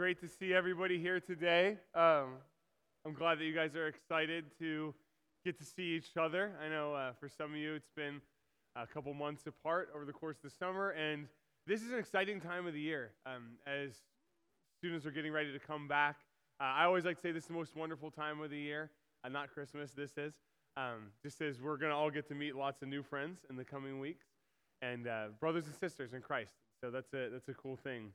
great to see everybody here today. Um, I'm glad that you guys are excited to get to see each other. I know uh, for some of you it's been a couple months apart over the course of the summer, and this is an exciting time of the year um, as students are getting ready to come back. Uh, I always like to say this is the most wonderful time of the year. Uh, not Christmas, this is. Um, just as we're going to all get to meet lots of new friends in the coming weeks and uh, brothers and sisters in Christ. So that's a, that's a cool thing.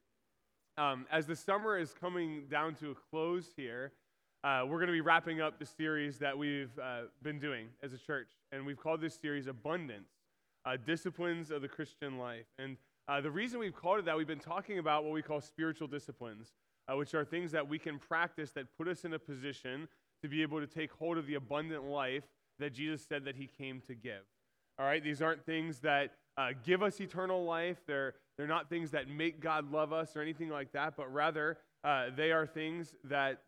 Um, as the summer is coming down to a close here, uh, we're going to be wrapping up the series that we've uh, been doing as a church. And we've called this series Abundance uh, Disciplines of the Christian Life. And uh, the reason we've called it that, we've been talking about what we call spiritual disciplines, uh, which are things that we can practice that put us in a position to be able to take hold of the abundant life that Jesus said that he came to give. All right, these aren't things that uh, give us eternal life. They're, they're not things that make God love us or anything like that, but rather uh, they are things that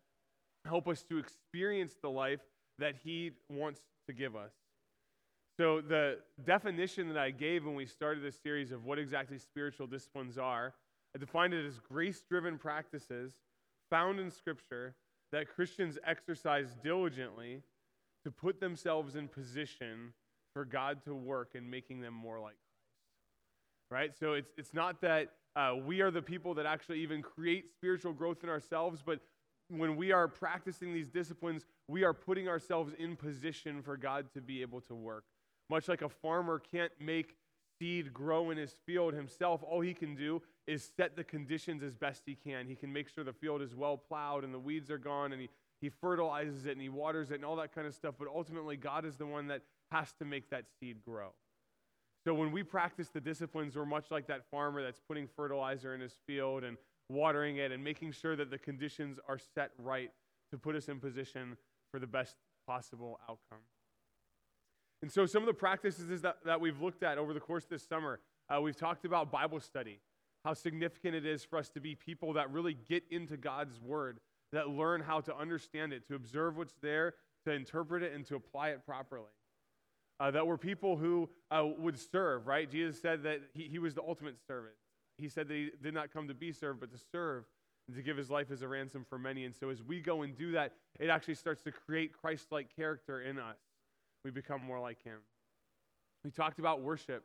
help us to experience the life that He wants to give us. So, the definition that I gave when we started this series of what exactly spiritual disciplines are, I defined it as grace driven practices found in Scripture that Christians exercise diligently to put themselves in position for God to work in making them more like. Right? So it's, it's not that uh, we are the people that actually even create spiritual growth in ourselves, but when we are practicing these disciplines, we are putting ourselves in position for God to be able to work. Much like a farmer can't make seed grow in his field himself, all he can do is set the conditions as best he can. He can make sure the field is well plowed and the weeds are gone and he, he fertilizes it and he waters it and all that kind of stuff. But ultimately, God is the one that has to make that seed grow. So when we practice the disciplines, we're much like that farmer that's putting fertilizer in his field and watering it and making sure that the conditions are set right to put us in position for the best possible outcome. And so, some of the practices that, that we've looked at over the course of this summer, uh, we've talked about Bible study, how significant it is for us to be people that really get into God's Word, that learn how to understand it, to observe what's there, to interpret it, and to apply it properly. Uh, that we're people who uh, would serve, right? Jesus said that he, he was the ultimate servant. He said that he did not come to be served, but to serve and to give his life as a ransom for many. And so as we go and do that, it actually starts to create Christ like character in us. We become more like him. We talked about worship.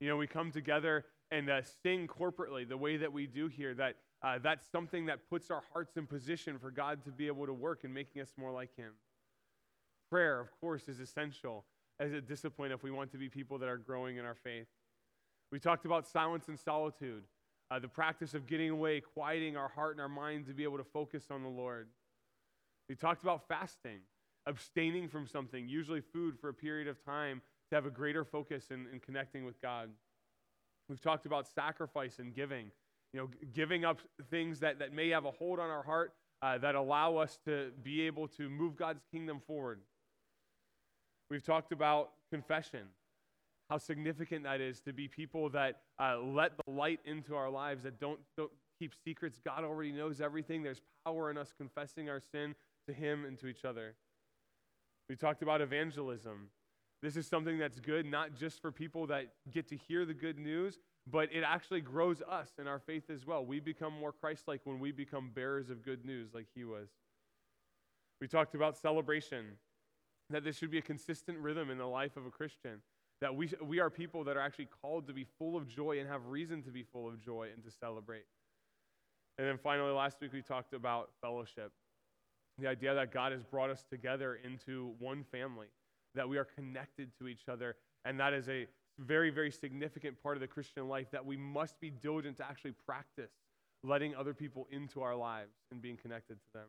You know, we come together and uh, sing corporately the way that we do here, that uh, that's something that puts our hearts in position for God to be able to work in making us more like him. Prayer, of course, is essential as a discipline if we want to be people that are growing in our faith. We talked about silence and solitude, uh, the practice of getting away, quieting our heart and our mind to be able to focus on the Lord. We talked about fasting, abstaining from something, usually food, for a period of time to have a greater focus in, in connecting with God. We've talked about sacrifice and giving, you know, giving up things that, that may have a hold on our heart uh, that allow us to be able to move God's kingdom forward. We've talked about confession, how significant that is to be people that uh, let the light into our lives, that don't, don't keep secrets. God already knows everything. There's power in us confessing our sin to Him and to each other. We talked about evangelism. This is something that's good, not just for people that get to hear the good news, but it actually grows us in our faith as well. We become more Christ like when we become bearers of good news, like He was. We talked about celebration, that this should be a consistent rhythm in the life of a Christian that we, we are people that are actually called to be full of joy and have reason to be full of joy and to celebrate. And then finally, last week we talked about fellowship the idea that God has brought us together into one family, that we are connected to each other, and that is a very, very significant part of the Christian life that we must be diligent to actually practice letting other people into our lives and being connected to them.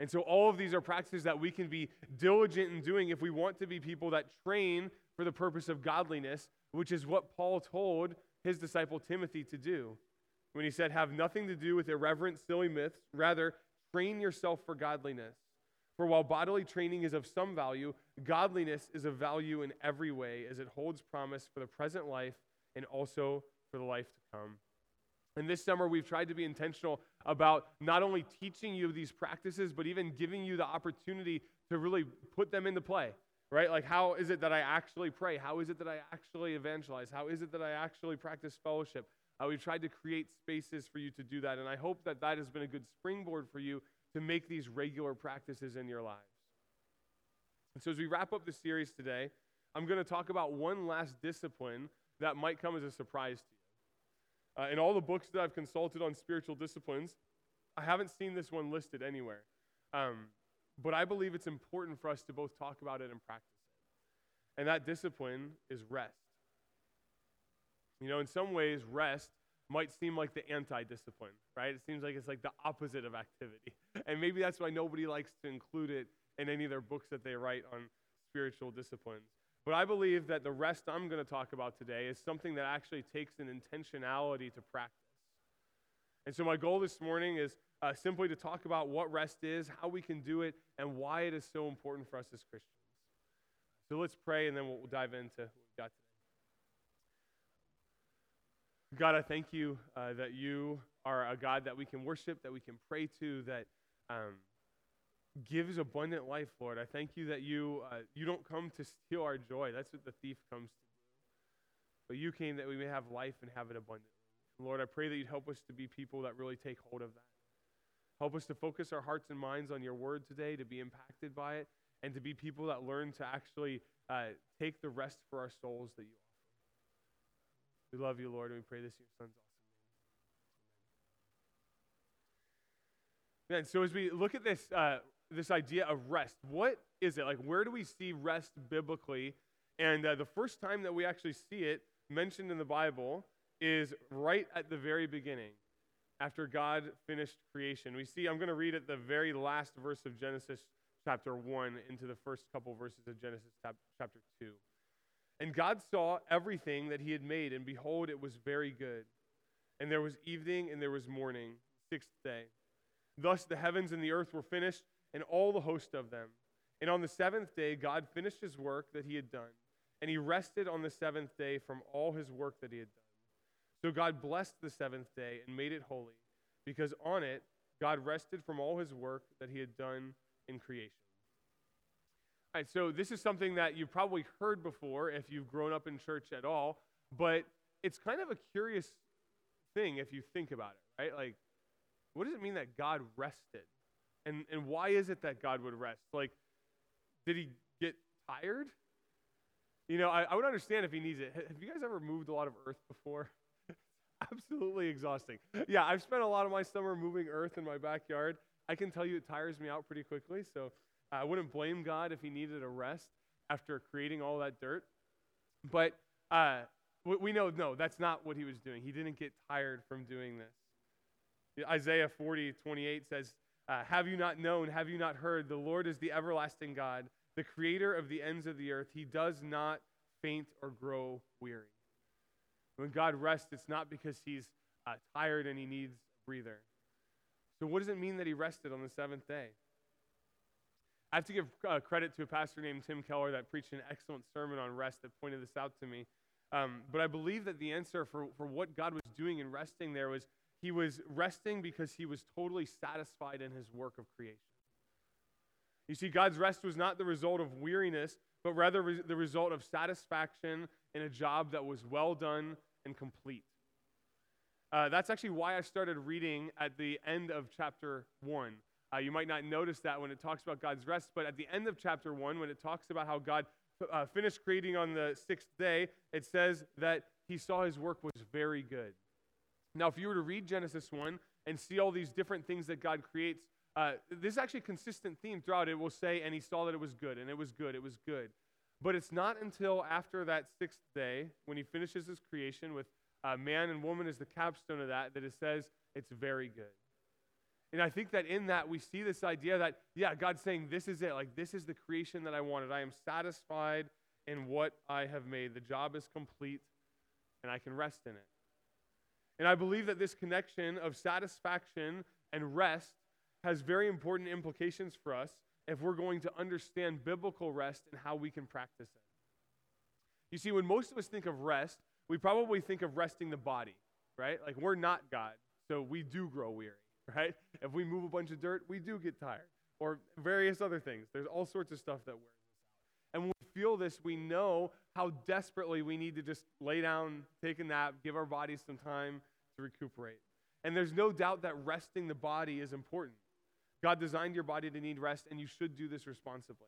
And so, all of these are practices that we can be diligent in doing if we want to be people that train for the purpose of godliness, which is what Paul told his disciple Timothy to do when he said, Have nothing to do with irreverent, silly myths. Rather, train yourself for godliness. For while bodily training is of some value, godliness is of value in every way, as it holds promise for the present life and also for the life to come. And this summer, we've tried to be intentional about not only teaching you these practices, but even giving you the opportunity to really put them into play, right? Like, how is it that I actually pray? How is it that I actually evangelize? How is it that I actually practice fellowship? Uh, we've tried to create spaces for you to do that, and I hope that that has been a good springboard for you to make these regular practices in your lives. And so, as we wrap up the series today, I'm going to talk about one last discipline that might come as a surprise to you. Uh, in all the books that I've consulted on spiritual disciplines, I haven't seen this one listed anywhere. Um, but I believe it's important for us to both talk about it and practice it. And that discipline is rest. You know, in some ways, rest might seem like the anti discipline, right? It seems like it's like the opposite of activity. And maybe that's why nobody likes to include it in any of their books that they write on spiritual disciplines. But I believe that the rest I'm going to talk about today is something that actually takes an intentionality to practice. And so, my goal this morning is uh, simply to talk about what rest is, how we can do it, and why it is so important for us as Christians. So, let's pray and then we'll dive into what we got today. God, I thank you uh, that you are a God that we can worship, that we can pray to, that um, gives abundant life, Lord. I thank you that you, uh, you don't come to steal our joy. That's what the thief comes to do. But you came that we may have life and have it abundantly. Lord, I pray that you'd help us to be people that really take hold of that. Help us to focus our hearts and minds on your word today, to be impacted by it, and to be people that learn to actually uh, take the rest for our souls that you offer. We love you, Lord, and we pray this in your son's awesome name. So as we look at this, uh, this idea of rest, what is it? Like, where do we see rest biblically? And uh, the first time that we actually see it mentioned in the Bible is right at the very beginning, after God finished creation. We see, I'm going to read at the very last verse of Genesis chapter 1 into the first couple verses of Genesis chapter 2. And God saw everything that he had made, and behold, it was very good. And there was evening and there was morning, sixth day. Thus the heavens and the earth were finished, and all the host of them. And on the seventh day, God finished his work that he had done, and he rested on the seventh day from all his work that he had done. So God blessed the seventh day and made it holy, because on it God rested from all his work that he had done in creation. All right, so this is something that you've probably heard before if you've grown up in church at all, but it's kind of a curious thing if you think about it, right? Like, what does it mean that God rested? And, and why is it that God would rest? Like, did he get tired? You know, I, I would understand if he needs it. Have you guys ever moved a lot of earth before? absolutely exhausting. Yeah, I've spent a lot of my summer moving earth in my backyard. I can tell you it tires me out pretty quickly, so I wouldn't blame God if he needed a rest after creating all that dirt. But uh, we know, no, that's not what he was doing. He didn't get tired from doing this. Isaiah 40, 28 says, uh, Have you not known, have you not heard? The Lord is the everlasting God, the creator of the ends of the earth. He does not faint or grow weary. When God rests, it's not because he's uh, tired and he needs a breather. So, what does it mean that he rested on the seventh day? I have to give uh, credit to a pastor named Tim Keller that preached an excellent sermon on rest that pointed this out to me. Um, but I believe that the answer for, for what God was doing in resting there was he was resting because he was totally satisfied in his work of creation. You see, God's rest was not the result of weariness, but rather re- the result of satisfaction in a job that was well done and complete. Uh, that's actually why I started reading at the end of chapter 1. Uh, you might not notice that when it talks about God's rest, but at the end of chapter 1, when it talks about how God uh, finished creating on the sixth day, it says that he saw his work was very good. Now, if you were to read Genesis 1 and see all these different things that God creates, uh, this is actually a consistent theme throughout. It will say, and he saw that it was good, and it was good, it was good. But it's not until after that sixth day, when he finishes his creation with uh, man and woman as the capstone of that, that it says it's very good. And I think that in that we see this idea that, yeah, God's saying, this is it. Like, this is the creation that I wanted. I am satisfied in what I have made. The job is complete, and I can rest in it. And I believe that this connection of satisfaction and rest has very important implications for us if we're going to understand biblical rest and how we can practice it. You see, when most of us think of rest, we probably think of resting the body, right? Like we're not God, so we do grow weary, right? If we move a bunch of dirt, we do get tired, or various other things. There's all sorts of stuff that wears us out. And when we feel this, we know how desperately we need to just lay down, take a nap, give our bodies some time to recuperate. And there's no doubt that resting the body is important. God designed your body to need rest, and you should do this responsibly.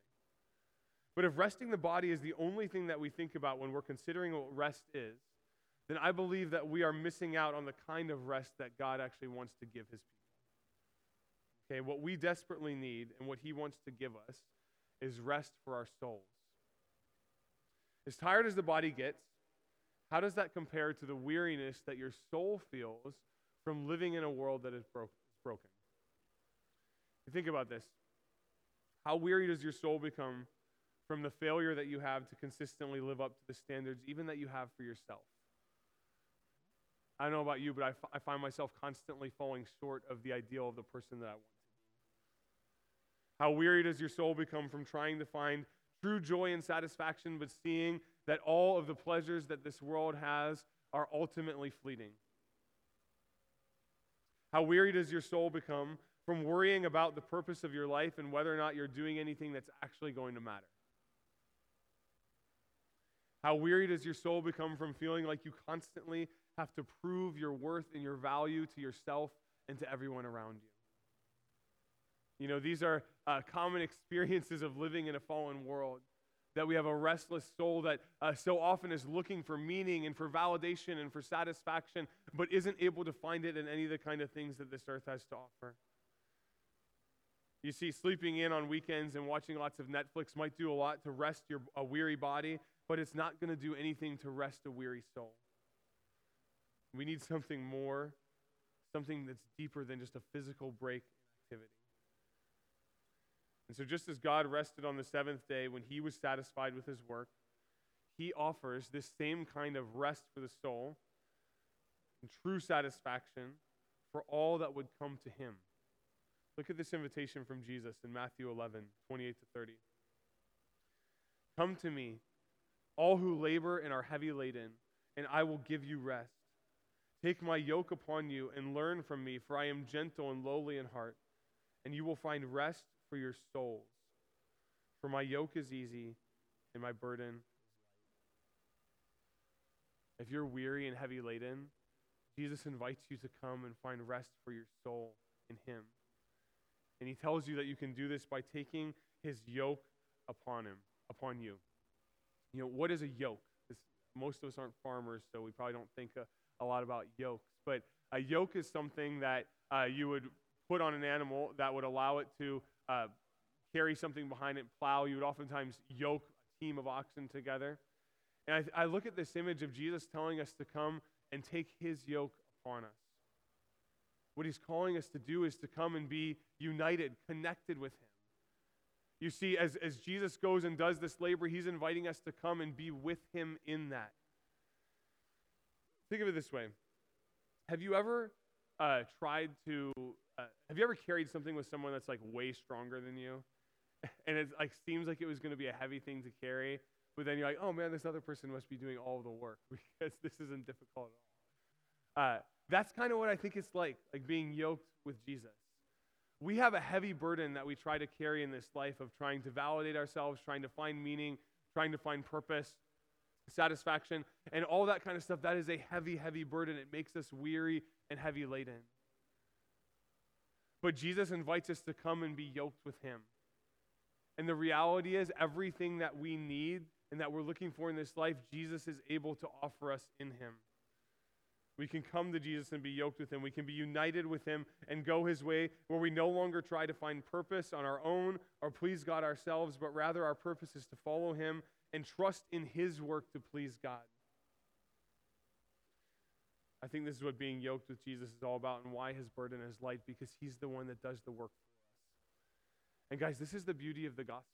But if resting the body is the only thing that we think about when we're considering what rest is, then I believe that we are missing out on the kind of rest that God actually wants to give his people. Okay, what we desperately need and what he wants to give us is rest for our souls. As tired as the body gets, how does that compare to the weariness that your soul feels from living in a world that is broken? You think about this. How weary does your soul become from the failure that you have to consistently live up to the standards, even that you have for yourself? I don't know about you, but I, f- I find myself constantly falling short of the ideal of the person that I want to be. How weary does your soul become from trying to find true joy and satisfaction, but seeing that all of the pleasures that this world has are ultimately fleeting? How weary does your soul become from worrying about the purpose of your life and whether or not you're doing anything that's actually going to matter? How weary does your soul become from feeling like you constantly have to prove your worth and your value to yourself and to everyone around you. You know, these are uh, common experiences of living in a fallen world. That we have a restless soul that uh, so often is looking for meaning and for validation and for satisfaction, but isn't able to find it in any of the kind of things that this earth has to offer. You see, sleeping in on weekends and watching lots of Netflix might do a lot to rest your, a weary body, but it's not going to do anything to rest a weary soul. We need something more, something that's deeper than just a physical break in activity. And so, just as God rested on the seventh day when he was satisfied with his work, he offers this same kind of rest for the soul and true satisfaction for all that would come to him. Look at this invitation from Jesus in Matthew 11, 28 to 30. Come to me, all who labor and are heavy laden, and I will give you rest. Take my yoke upon you and learn from me, for I am gentle and lowly in heart, and you will find rest for your souls. For my yoke is easy and my burden. If you're weary and heavy laden, Jesus invites you to come and find rest for your soul in Him. And He tells you that you can do this by taking His yoke upon Him, upon you. You know, what is a yoke? Most of us aren't farmers, so we probably don't think a, a lot about yokes. But a yoke is something that uh, you would put on an animal that would allow it to uh, carry something behind it, plow. You would oftentimes yoke a team of oxen together. And I, I look at this image of Jesus telling us to come and take his yoke upon us. What he's calling us to do is to come and be united, connected with him. You see, as, as Jesus goes and does this labor, he's inviting us to come and be with him in that. Think of it this way Have you ever uh, tried to, uh, have you ever carried something with someone that's like way stronger than you? and it like seems like it was going to be a heavy thing to carry, but then you're like, oh man, this other person must be doing all the work because this isn't difficult at all. Uh, that's kind of what I think it's like, like being yoked with Jesus we have a heavy burden that we try to carry in this life of trying to validate ourselves, trying to find meaning, trying to find purpose, satisfaction, and all that kind of stuff. That is a heavy, heavy burden. It makes us weary and heavy laden. But Jesus invites us to come and be yoked with Him. And the reality is, everything that we need and that we're looking for in this life, Jesus is able to offer us in Him. We can come to Jesus and be yoked with him. We can be united with him and go his way where we no longer try to find purpose on our own or please God ourselves, but rather our purpose is to follow him and trust in his work to please God. I think this is what being yoked with Jesus is all about and why his burden is light because he's the one that does the work for us. And guys, this is the beauty of the gospel.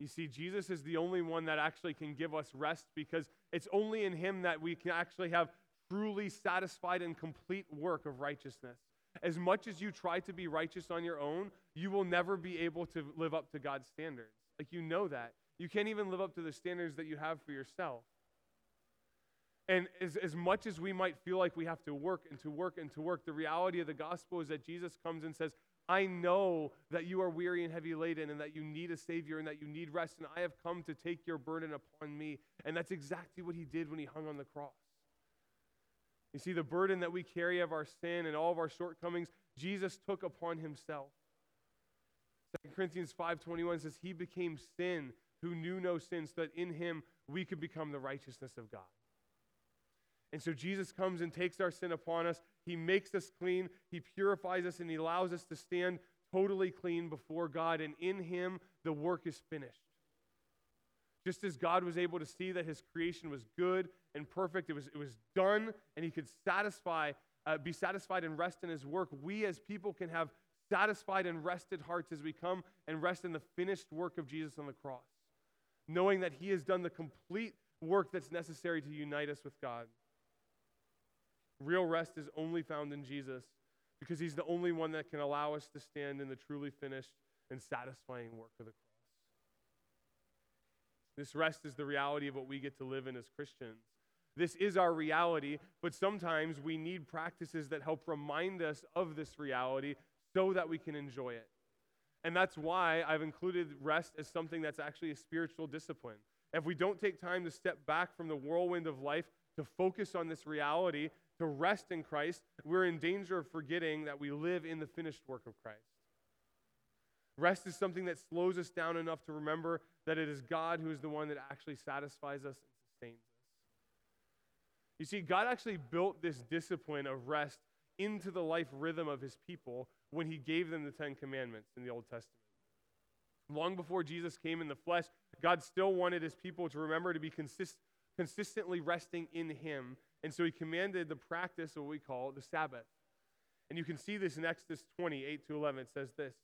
You see, Jesus is the only one that actually can give us rest because it's only in him that we can actually have truly satisfied and complete work of righteousness. As much as you try to be righteous on your own, you will never be able to live up to God's standards. Like, you know that. You can't even live up to the standards that you have for yourself. And as, as much as we might feel like we have to work and to work and to work, the reality of the gospel is that Jesus comes and says, I know that you are weary and heavy laden and that you need a Savior and that you need rest, and I have come to take your burden upon me. And that's exactly what he did when he hung on the cross. You see, the burden that we carry of our sin and all of our shortcomings, Jesus took upon himself. 2 Corinthians 5:21 says he became sin who knew no sin so that in him we could become the righteousness of God. And so Jesus comes and takes our sin upon us. He makes us clean, he purifies us and he allows us to stand totally clean before God and in him the work is finished. Just as God was able to see that his creation was good and perfect, it was, it was done, and he could satisfy, uh, be satisfied and rest in his work, we as people can have satisfied and rested hearts as we come and rest in the finished work of Jesus on the cross, knowing that he has done the complete work that's necessary to unite us with God. Real rest is only found in Jesus because he's the only one that can allow us to stand in the truly finished and satisfying work of the cross. This rest is the reality of what we get to live in as Christians. This is our reality, but sometimes we need practices that help remind us of this reality so that we can enjoy it. And that's why I've included rest as something that's actually a spiritual discipline. If we don't take time to step back from the whirlwind of life to focus on this reality, to rest in Christ, we're in danger of forgetting that we live in the finished work of Christ. Rest is something that slows us down enough to remember that it is God who is the one that actually satisfies us and sustains us. You see, God actually built this discipline of rest into the life rhythm of his people when he gave them the Ten Commandments in the Old Testament. Long before Jesus came in the flesh, God still wanted his people to remember to be consist- consistently resting in him. And so he commanded the practice of what we call the Sabbath. And you can see this in Exodus 28 to 11. It says this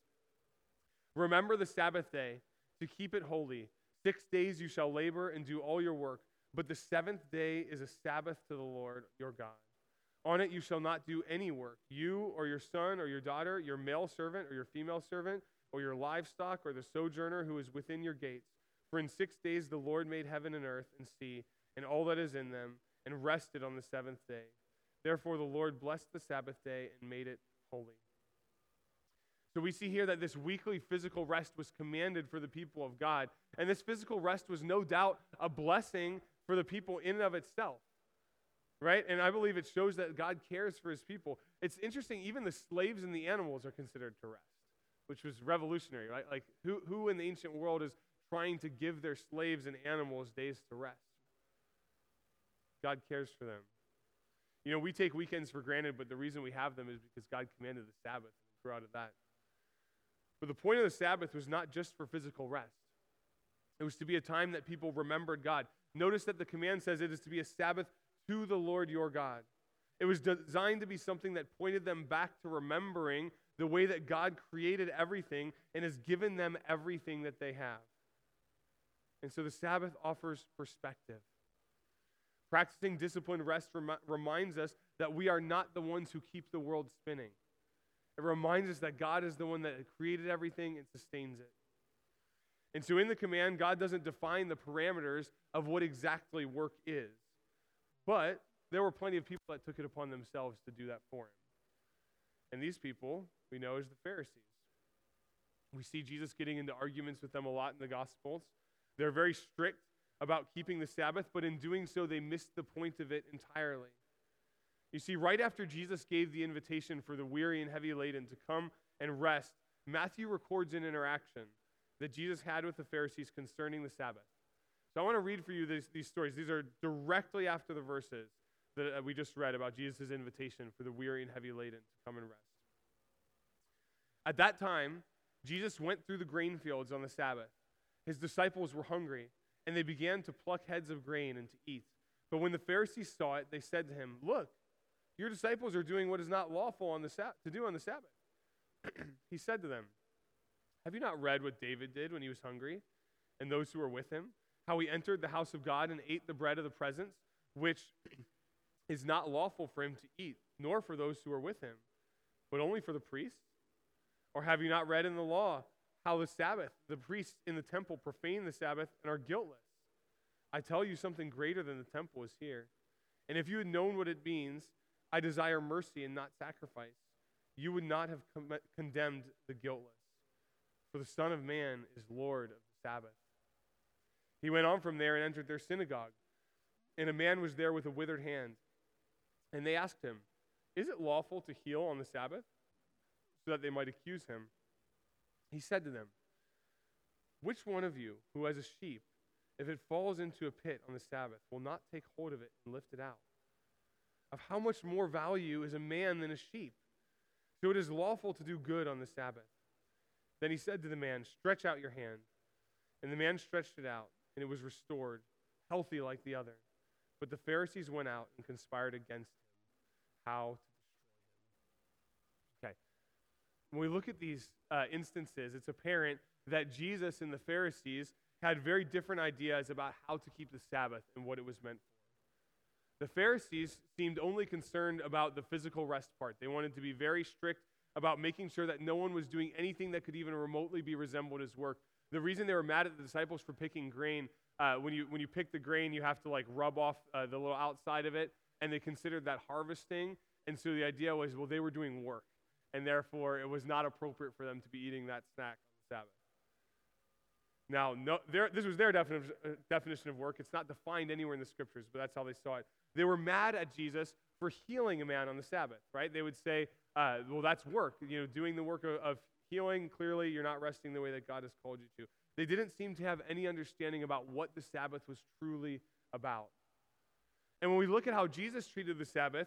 Remember the Sabbath day to keep it holy. Six days you shall labor and do all your work, but the seventh day is a Sabbath to the Lord your God. On it you shall not do any work, you or your son or your daughter, your male servant or your female servant, or your livestock or the sojourner who is within your gates. For in six days the Lord made heaven and earth and sea and all that is in them, and rested on the seventh day. Therefore the Lord blessed the Sabbath day and made it holy. So we see here that this weekly physical rest was commanded for the people of God. And this physical rest was no doubt a blessing for the people in and of itself. Right? And I believe it shows that God cares for his people. It's interesting, even the slaves and the animals are considered to rest, which was revolutionary, right? Like, who, who in the ancient world is trying to give their slaves and animals days to rest? God cares for them. You know, we take weekends for granted, but the reason we have them is because God commanded the Sabbath and grew out of that. But the point of the Sabbath was not just for physical rest, it was to be a time that people remembered God. Notice that the command says it is to be a Sabbath to the Lord your God. It was designed to be something that pointed them back to remembering the way that God created everything and has given them everything that they have. And so the Sabbath offers perspective. Practicing disciplined rest rem- reminds us that we are not the ones who keep the world spinning. It reminds us that God is the one that created everything and sustains it. And so in the command, God doesn't define the parameters of what exactly work is. But there were plenty of people that took it upon themselves to do that for him. And these people we know as the Pharisees. We see Jesus getting into arguments with them a lot in the Gospels. They're very strict about keeping the Sabbath, but in doing so, they miss the point of it entirely. You see, right after Jesus gave the invitation for the weary and heavy laden to come and rest, Matthew records an interaction that Jesus had with the Pharisees concerning the Sabbath. So I want to read for you these, these stories. These are directly after the verses that uh, we just read about Jesus' invitation for the weary and heavy laden to come and rest. At that time, Jesus went through the grain fields on the Sabbath. His disciples were hungry, and they began to pluck heads of grain and to eat. But when the Pharisees saw it, they said to him, Look, your disciples are doing what is not lawful on the Sab- to do on the Sabbath. he said to them, Have you not read what David did when he was hungry, and those who were with him? How he entered the house of God and ate the bread of the presence, which is not lawful for him to eat, nor for those who are with him, but only for the priests? Or have you not read in the law how the Sabbath, the priests in the temple profane the Sabbath and are guiltless? I tell you something greater than the temple is here. And if you had known what it means, I desire mercy and not sacrifice. You would not have com- condemned the guiltless. For the Son of Man is Lord of the Sabbath. He went on from there and entered their synagogue. And a man was there with a withered hand. And they asked him, Is it lawful to heal on the Sabbath? So that they might accuse him. He said to them, Which one of you who has a sheep, if it falls into a pit on the Sabbath, will not take hold of it and lift it out? Of how much more value is a man than a sheep? So it is lawful to do good on the Sabbath. Then he said to the man, Stretch out your hand. And the man stretched it out, and it was restored, healthy like the other. But the Pharisees went out and conspired against him how to destroy him. Okay. When we look at these uh, instances, it's apparent that Jesus and the Pharisees had very different ideas about how to keep the Sabbath and what it was meant for. The Pharisees seemed only concerned about the physical rest part. They wanted to be very strict about making sure that no one was doing anything that could even remotely be resembled as work. The reason they were mad at the disciples for picking grain, uh, when, you, when you pick the grain, you have to like rub off uh, the little outside of it, and they considered that harvesting. And so the idea was, well, they were doing work, and therefore it was not appropriate for them to be eating that snack on the Sabbath. Now, no, this was their definition, uh, definition of work. It's not defined anywhere in the scriptures, but that's how they saw it. They were mad at Jesus for healing a man on the Sabbath, right? They would say, uh, well, that's work. You know, doing the work of, of healing, clearly you're not resting the way that God has called you to. They didn't seem to have any understanding about what the Sabbath was truly about. And when we look at how Jesus treated the Sabbath,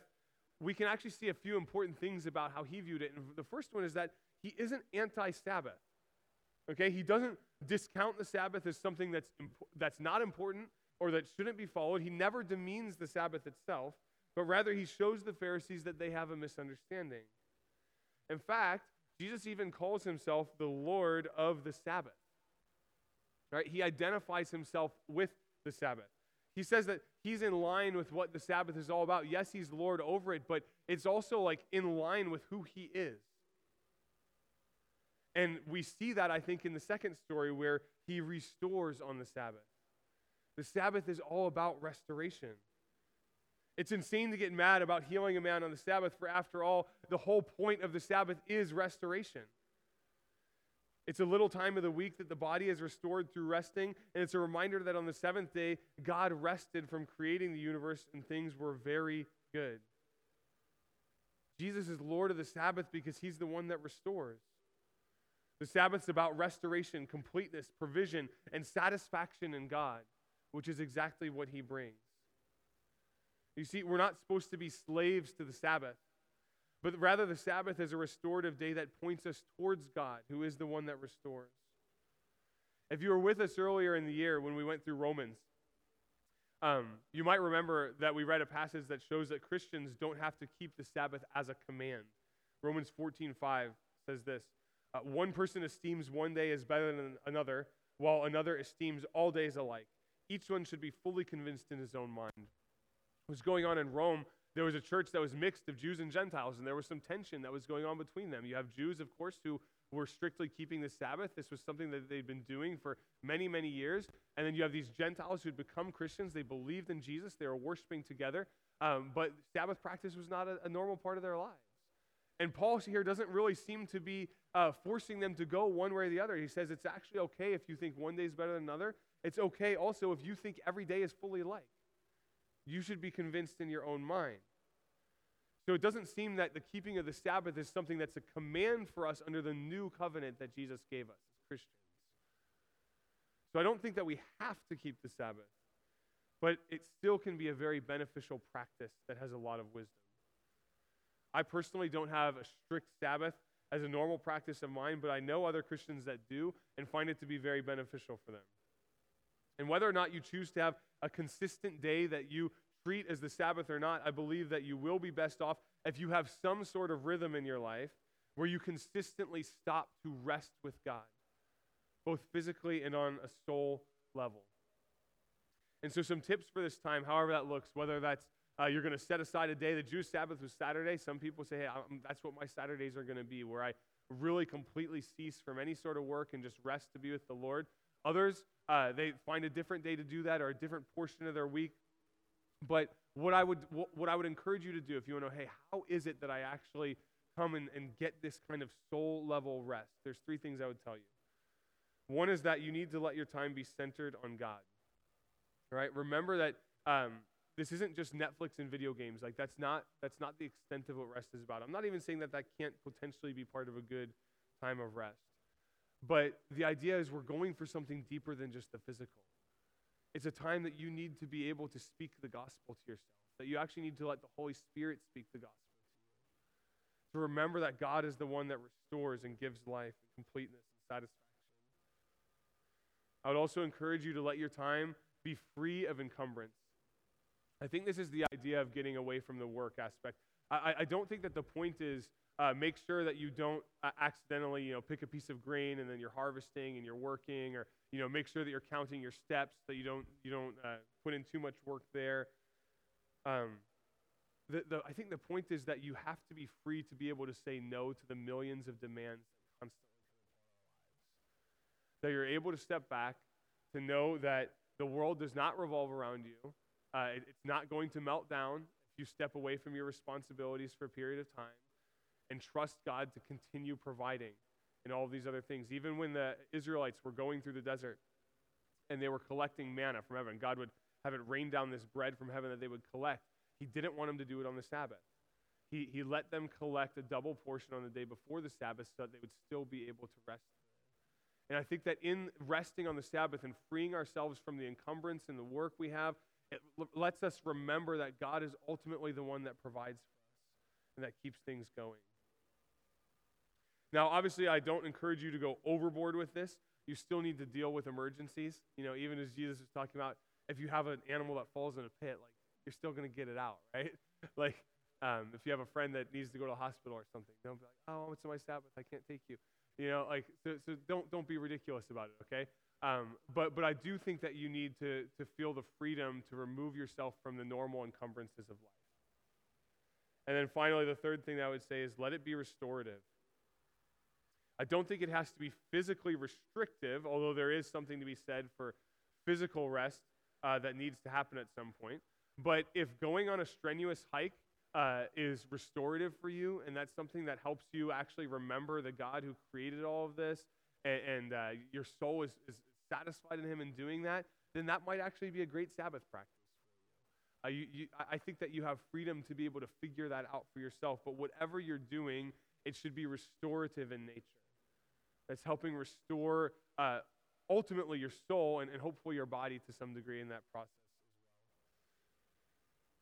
we can actually see a few important things about how he viewed it. And the first one is that he isn't anti Sabbath. Okay, he doesn't discount the Sabbath as something that's, that's not important or that shouldn't be followed. He never demeans the Sabbath itself, but rather he shows the Pharisees that they have a misunderstanding. In fact, Jesus even calls himself the Lord of the Sabbath. Right? He identifies himself with the Sabbath. He says that he's in line with what the Sabbath is all about. Yes, he's Lord over it, but it's also like in line with who he is. And we see that, I think, in the second story where he restores on the Sabbath. The Sabbath is all about restoration. It's insane to get mad about healing a man on the Sabbath, for after all, the whole point of the Sabbath is restoration. It's a little time of the week that the body is restored through resting, and it's a reminder that on the seventh day, God rested from creating the universe and things were very good. Jesus is Lord of the Sabbath because he's the one that restores. The Sabbath's about restoration, completeness, provision, and satisfaction in God, which is exactly what he brings. You see, we're not supposed to be slaves to the Sabbath, but rather the Sabbath is a restorative day that points us towards God, who is the one that restores. If you were with us earlier in the year when we went through Romans, um, you might remember that we read a passage that shows that Christians don't have to keep the Sabbath as a command. Romans 14:5 says this: uh, One person esteems one day as better than another, while another esteems all days alike. Each one should be fully convinced in his own mind was going on in Rome, there was a church that was mixed of Jews and Gentiles, and there was some tension that was going on between them. You have Jews, of course, who were strictly keeping the Sabbath. This was something that they'd been doing for many, many years. And then you have these Gentiles who had become Christians. They believed in Jesus, they were worshiping together, um, but Sabbath practice was not a, a, normal part of their lives. And Paul here doesn't really seem to be uh, forcing them to go one way or the other. He says it's actually okay if you think one day is better than another. It's okay also if you think every day is fully alike you should be convinced in your own mind. So it doesn't seem that the keeping of the Sabbath is something that's a command for us under the new covenant that Jesus gave us as Christians. So I don't think that we have to keep the Sabbath, but it still can be a very beneficial practice that has a lot of wisdom. I personally don't have a strict Sabbath as a normal practice of mine, but I know other Christians that do and find it to be very beneficial for them. And whether or not you choose to have a consistent day that you treat as the Sabbath or not, I believe that you will be best off if you have some sort of rhythm in your life where you consistently stop to rest with God, both physically and on a soul level. And so, some tips for this time, however that looks, whether that's uh, you're going to set aside a day. The Jewish Sabbath was Saturday. Some people say, hey, I'm, that's what my Saturdays are going to be, where I really completely cease from any sort of work and just rest to be with the Lord. Others, uh, they find a different day to do that or a different portion of their week. But what I would, what I would encourage you to do if you want to know, hey, how is it that I actually come and, and get this kind of soul level rest? There's three things I would tell you. One is that you need to let your time be centered on God. Right? Remember that um, this isn't just Netflix and video games. Like that's not that's not the extent of what rest is about. I'm not even saying that that can't potentially be part of a good time of rest. But the idea is we're going for something deeper than just the physical. It's a time that you need to be able to speak the gospel to yourself, that you actually need to let the Holy Spirit speak the gospel to you. To remember that God is the one that restores and gives life and completeness and satisfaction. I would also encourage you to let your time be free of encumbrance. I think this is the idea of getting away from the work aspect. I, I don't think that the point is uh, make sure that you don't uh, accidentally, you know, pick a piece of grain and then you're harvesting and you're working, or you know, make sure that you're counting your steps, that you don't you don't uh, put in too much work there. Um, the, the, I think the point is that you have to be free to be able to say no to the millions of demands that constantly come upon our lives. That you're able to step back, to know that the world does not revolve around you. Uh, it, it's not going to melt down you step away from your responsibilities for a period of time and trust God to continue providing and all of these other things. Even when the Israelites were going through the desert and they were collecting manna from heaven, God would have it rain down this bread from heaven that they would collect. He didn't want them to do it on the Sabbath. He, he let them collect a double portion on the day before the Sabbath so that they would still be able to rest. And I think that in resting on the Sabbath and freeing ourselves from the encumbrance and the work we have, it lets us remember that God is ultimately the one that provides for us and that keeps things going. Now, obviously, I don't encourage you to go overboard with this. You still need to deal with emergencies. You know, even as Jesus was talking about, if you have an animal that falls in a pit, like you're still going to get it out, right? like um, if you have a friend that needs to go to the hospital or something, don't be like, oh, it's my Sabbath, I can't take you. You know, like so, so don't don't be ridiculous about it, okay? Um, but but I do think that you need to to feel the freedom to remove yourself from the normal encumbrances of life. And then finally, the third thing that I would say is let it be restorative. I don't think it has to be physically restrictive, although there is something to be said for physical rest uh, that needs to happen at some point. But if going on a strenuous hike uh, is restorative for you, and that's something that helps you actually remember the God who created all of this, and, and uh, your soul is, is satisfied in Him in doing that, then that might actually be a great Sabbath practice. Uh, you, you. I think that you have freedom to be able to figure that out for yourself, but whatever you're doing, it should be restorative in nature that's helping restore uh, ultimately your soul and, and hopefully your body to some degree in that process as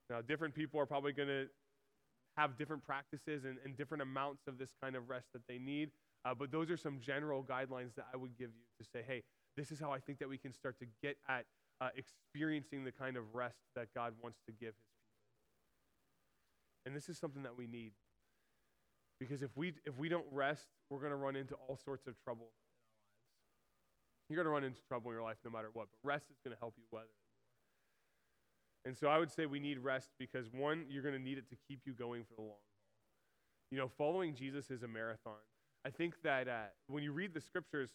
well. Now, different people are probably going to have different practices and, and, different amounts of this kind of rest that they need. Uh, but those are some general guidelines that I would give you to say, hey, this is how I think that we can start to get at uh, experiencing the kind of rest that God wants to give his people. And this is something that we need. Because if we, if we don't rest, we're going to run into all sorts of trouble in our lives. You're going to run into trouble in your life no matter what, but rest is going to help you weather it. And so I would say we need rest because, one, you're going to need it to keep you going for the long haul. You know, following Jesus is a marathon. I think that uh, when you read the scriptures,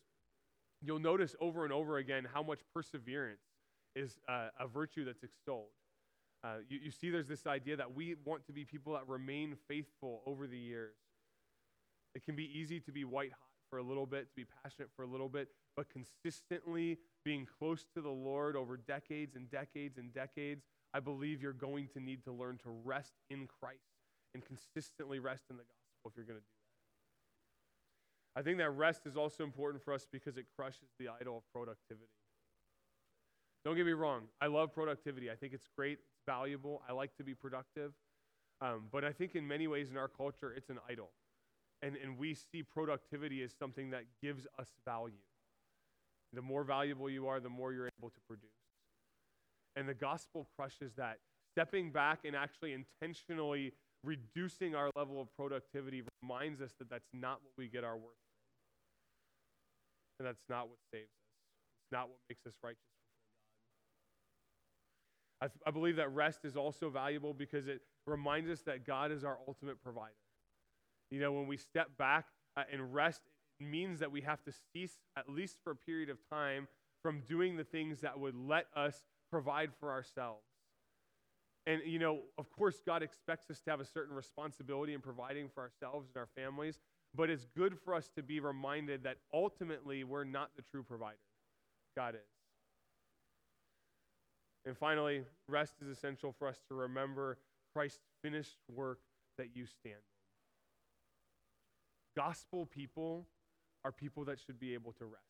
you'll notice over and over again how much perseverance is uh, a virtue that's extolled. Uh, you, you see, there's this idea that we want to be people that remain faithful over the years. It can be easy to be white hot for a little bit, to be passionate for a little bit, but consistently being close to the Lord over decades and decades and decades, I believe you're going to need to learn to rest in Christ and consistently rest in the gospel if you're going to do. I think that rest is also important for us because it crushes the idol of productivity. Don't get me wrong, I love productivity. I think it's great, it's valuable. I like to be productive. Um, but I think in many ways in our culture, it's an idol and, and we see productivity as something that gives us value. The more valuable you are, the more you're able to produce. And the gospel crushes that. Stepping back and actually intentionally reducing our level of productivity reminds us that that's not what we get our worth from. And that's not what saves us. It's not what makes us righteous before God. I, I believe that rest is also valuable because it reminds us that God is our ultimate provider. You know, when we step back uh, and rest, it means that we have to cease, at least for a period of time, from doing the things that would let us provide for ourselves. And, you know, of course, God expects us to have a certain responsibility in providing for ourselves and our families, but it's good for us to be reminded that ultimately we're not the true provider. God is. And finally, rest is essential for us to remember Christ's finished work that you stand on. Gospel people are people that should be able to rest,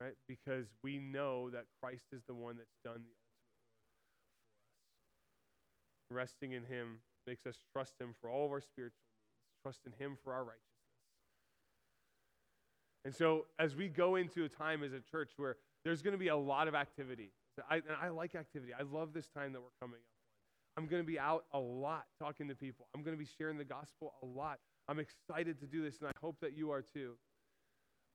right? Because we know that Christ is the one that's done the ultimate work for us. Resting in Him makes us trust Him for all of our spiritual needs, trust in Him for our righteousness. And so, as we go into a time as a church where there's going to be a lot of activity, I, and I like activity. I love this time that we're coming up. I'm going to be out a lot talking to people. I'm going to be sharing the gospel a lot. I'm excited to do this, and I hope that you are too.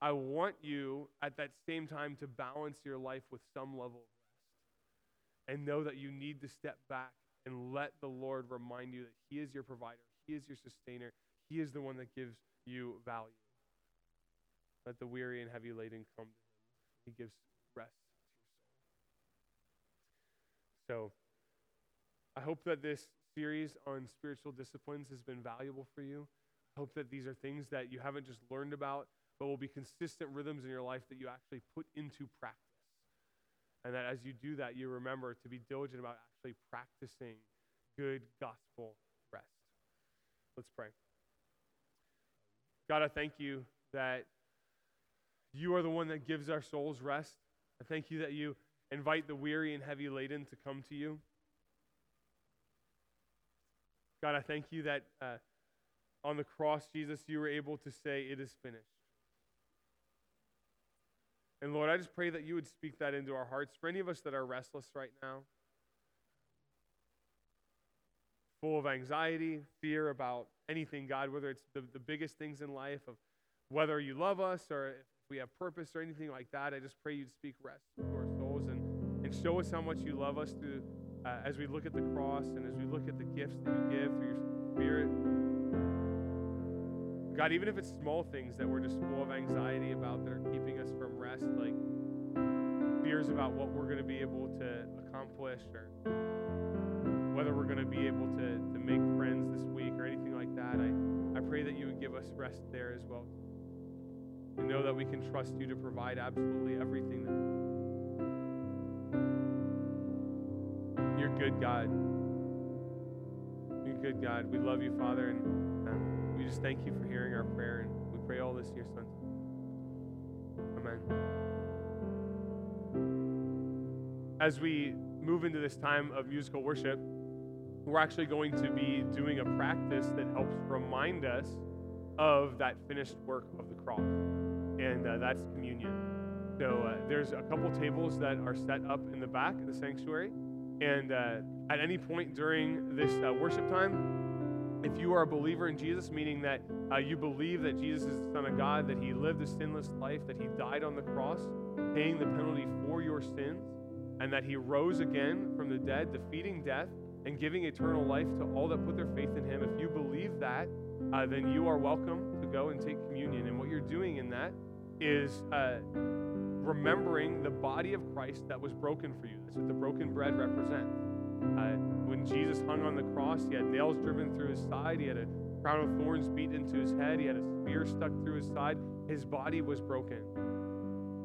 I want you at that same time to balance your life with some level of rest and know that you need to step back and let the Lord remind you that He is your provider, He is your sustainer, He is the one that gives you value. Let the weary and heavy laden come to Him. He gives rest to your soul. So, I hope that this series on spiritual disciplines has been valuable for you. I hope that these are things that you haven't just learned about, but will be consistent rhythms in your life that you actually put into practice. And that as you do that, you remember to be diligent about actually practicing good gospel rest. Let's pray. God, I thank you that you are the one that gives our souls rest. I thank you that you invite the weary and heavy laden to come to you. God, I thank you that uh, on the cross, Jesus, you were able to say, It is finished. And Lord, I just pray that you would speak that into our hearts. For any of us that are restless right now, full of anxiety, fear about anything, God, whether it's the, the biggest things in life, of whether you love us or if we have purpose or anything like that, I just pray you'd speak rest to our souls and, and show us how much you love us through, uh, as we look at the cross and as we look at the gifts that you give through your Spirit. God, even if it's small things that we're just full of anxiety about that are keeping us from rest, like fears about what we're going to be able to accomplish or whether we're going to be able to, to make friends this week or anything like that, I, I pray that you would give us rest there as well. We know that we can trust you to provide absolutely everything that you're good, God. You're good, God. We love you, Father, and we just thank you for hearing our prayer, and we pray all this in your Son. Amen. As we move into this time of musical worship, we're actually going to be doing a practice that helps remind us of that finished work of the cross, and uh, that's communion. So uh, there's a couple tables that are set up in the back of the sanctuary, and uh, at any point during this uh, worship time, if you are a believer in Jesus, meaning that uh, you believe that Jesus is the Son of God, that He lived a sinless life, that He died on the cross, paying the penalty for your sins, and that He rose again from the dead, defeating death and giving eternal life to all that put their faith in Him, if you believe that, uh, then you are welcome to go and take communion. And what you're doing in that is uh, remembering the body of Christ that was broken for you. That's what the broken bread represents. Uh, when Jesus hung on the cross, he had nails driven through his side, he had a crown of thorns beat into his head, he had a spear stuck through his side. His body was broken.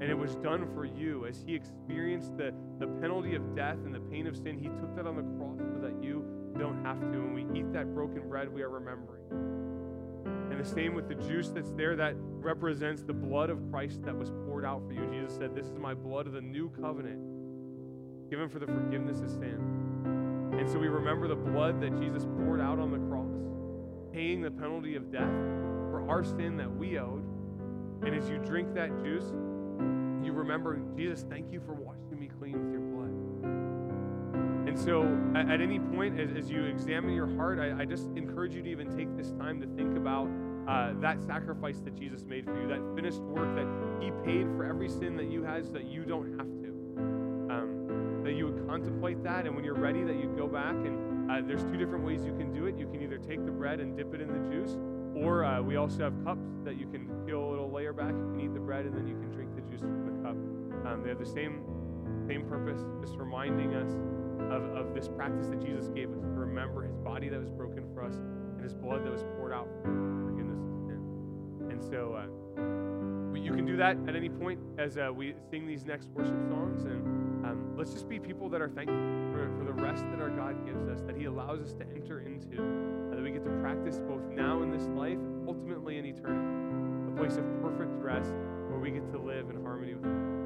And it was done for you. As he experienced the, the penalty of death and the pain of sin, he took that on the cross so that you don't have to. When we eat that broken bread, we are remembering. And the same with the juice that's there that represents the blood of Christ that was poured out for you. Jesus said, This is my blood of the new covenant, given for the forgiveness of sin. And so we remember the blood that Jesus poured out on the cross, paying the penalty of death for our sin that we owed. And as you drink that juice, you remember, Jesus, thank you for washing me clean with your blood. And so, at, at any point, as, as, you examine your heart, I, I, just encourage you to even take this time to think about uh, that sacrifice that Jesus made for you, that finished work that He paid for every sin that you had so that you don't have to contemplate that, and when you're ready, that you'd go back. And uh, there's two different ways you can do it. You can either take the bread and dip it in the juice, or uh, we also have cups that you can peel a little layer back. You can eat the bread, and then you can drink the juice from the cup. Um, they have the same same purpose, just reminding us of, of this practice that Jesus gave us to remember His body that was broken for us and His blood that was poured out for forgiveness of sin. And so. Uh, you can do that at any point as uh, we sing these next worship songs and um, let's just be people that are thankful for, for the rest that our God gives us, that He allows us to enter into, uh, that we get to practice both now in this life and ultimately in eternity. A place of perfect rest where we get to live in harmony with Him.